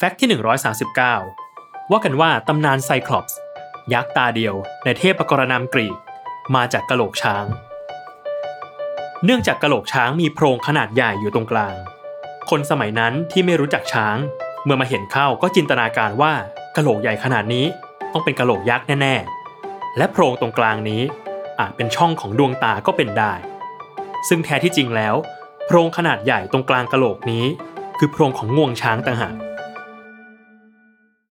แฟกต์ที่ 139 ว่ากันว่าตำนานไซคลอปส์ยักษ์ตาเดียวในเทพกรณามกรีก มาจากกะโหลกช้าง เนื่องจากกะโหลกช้างมีโพรงขนาดใหญ่อยู่ตรงกลาง คนสมัยนั้นที่ไม่รู้จักช้าง เมื่อมาเห็นเข้าก็จินตนาการว่ากะโหลกใหญ่ขนาดนี้ต้องเป็นกะโหลกยักษ์แน่ๆ และโพรงตรงกลางนี้อาจเป็นช่องของดวงตาก็เป็นได้ ซึ่งแท้ที่จริงแล้ว โพรงขนาดใหญ่ตรงกลางกะโหลกนี้ คือโพรงของงวงช้างต่างหาก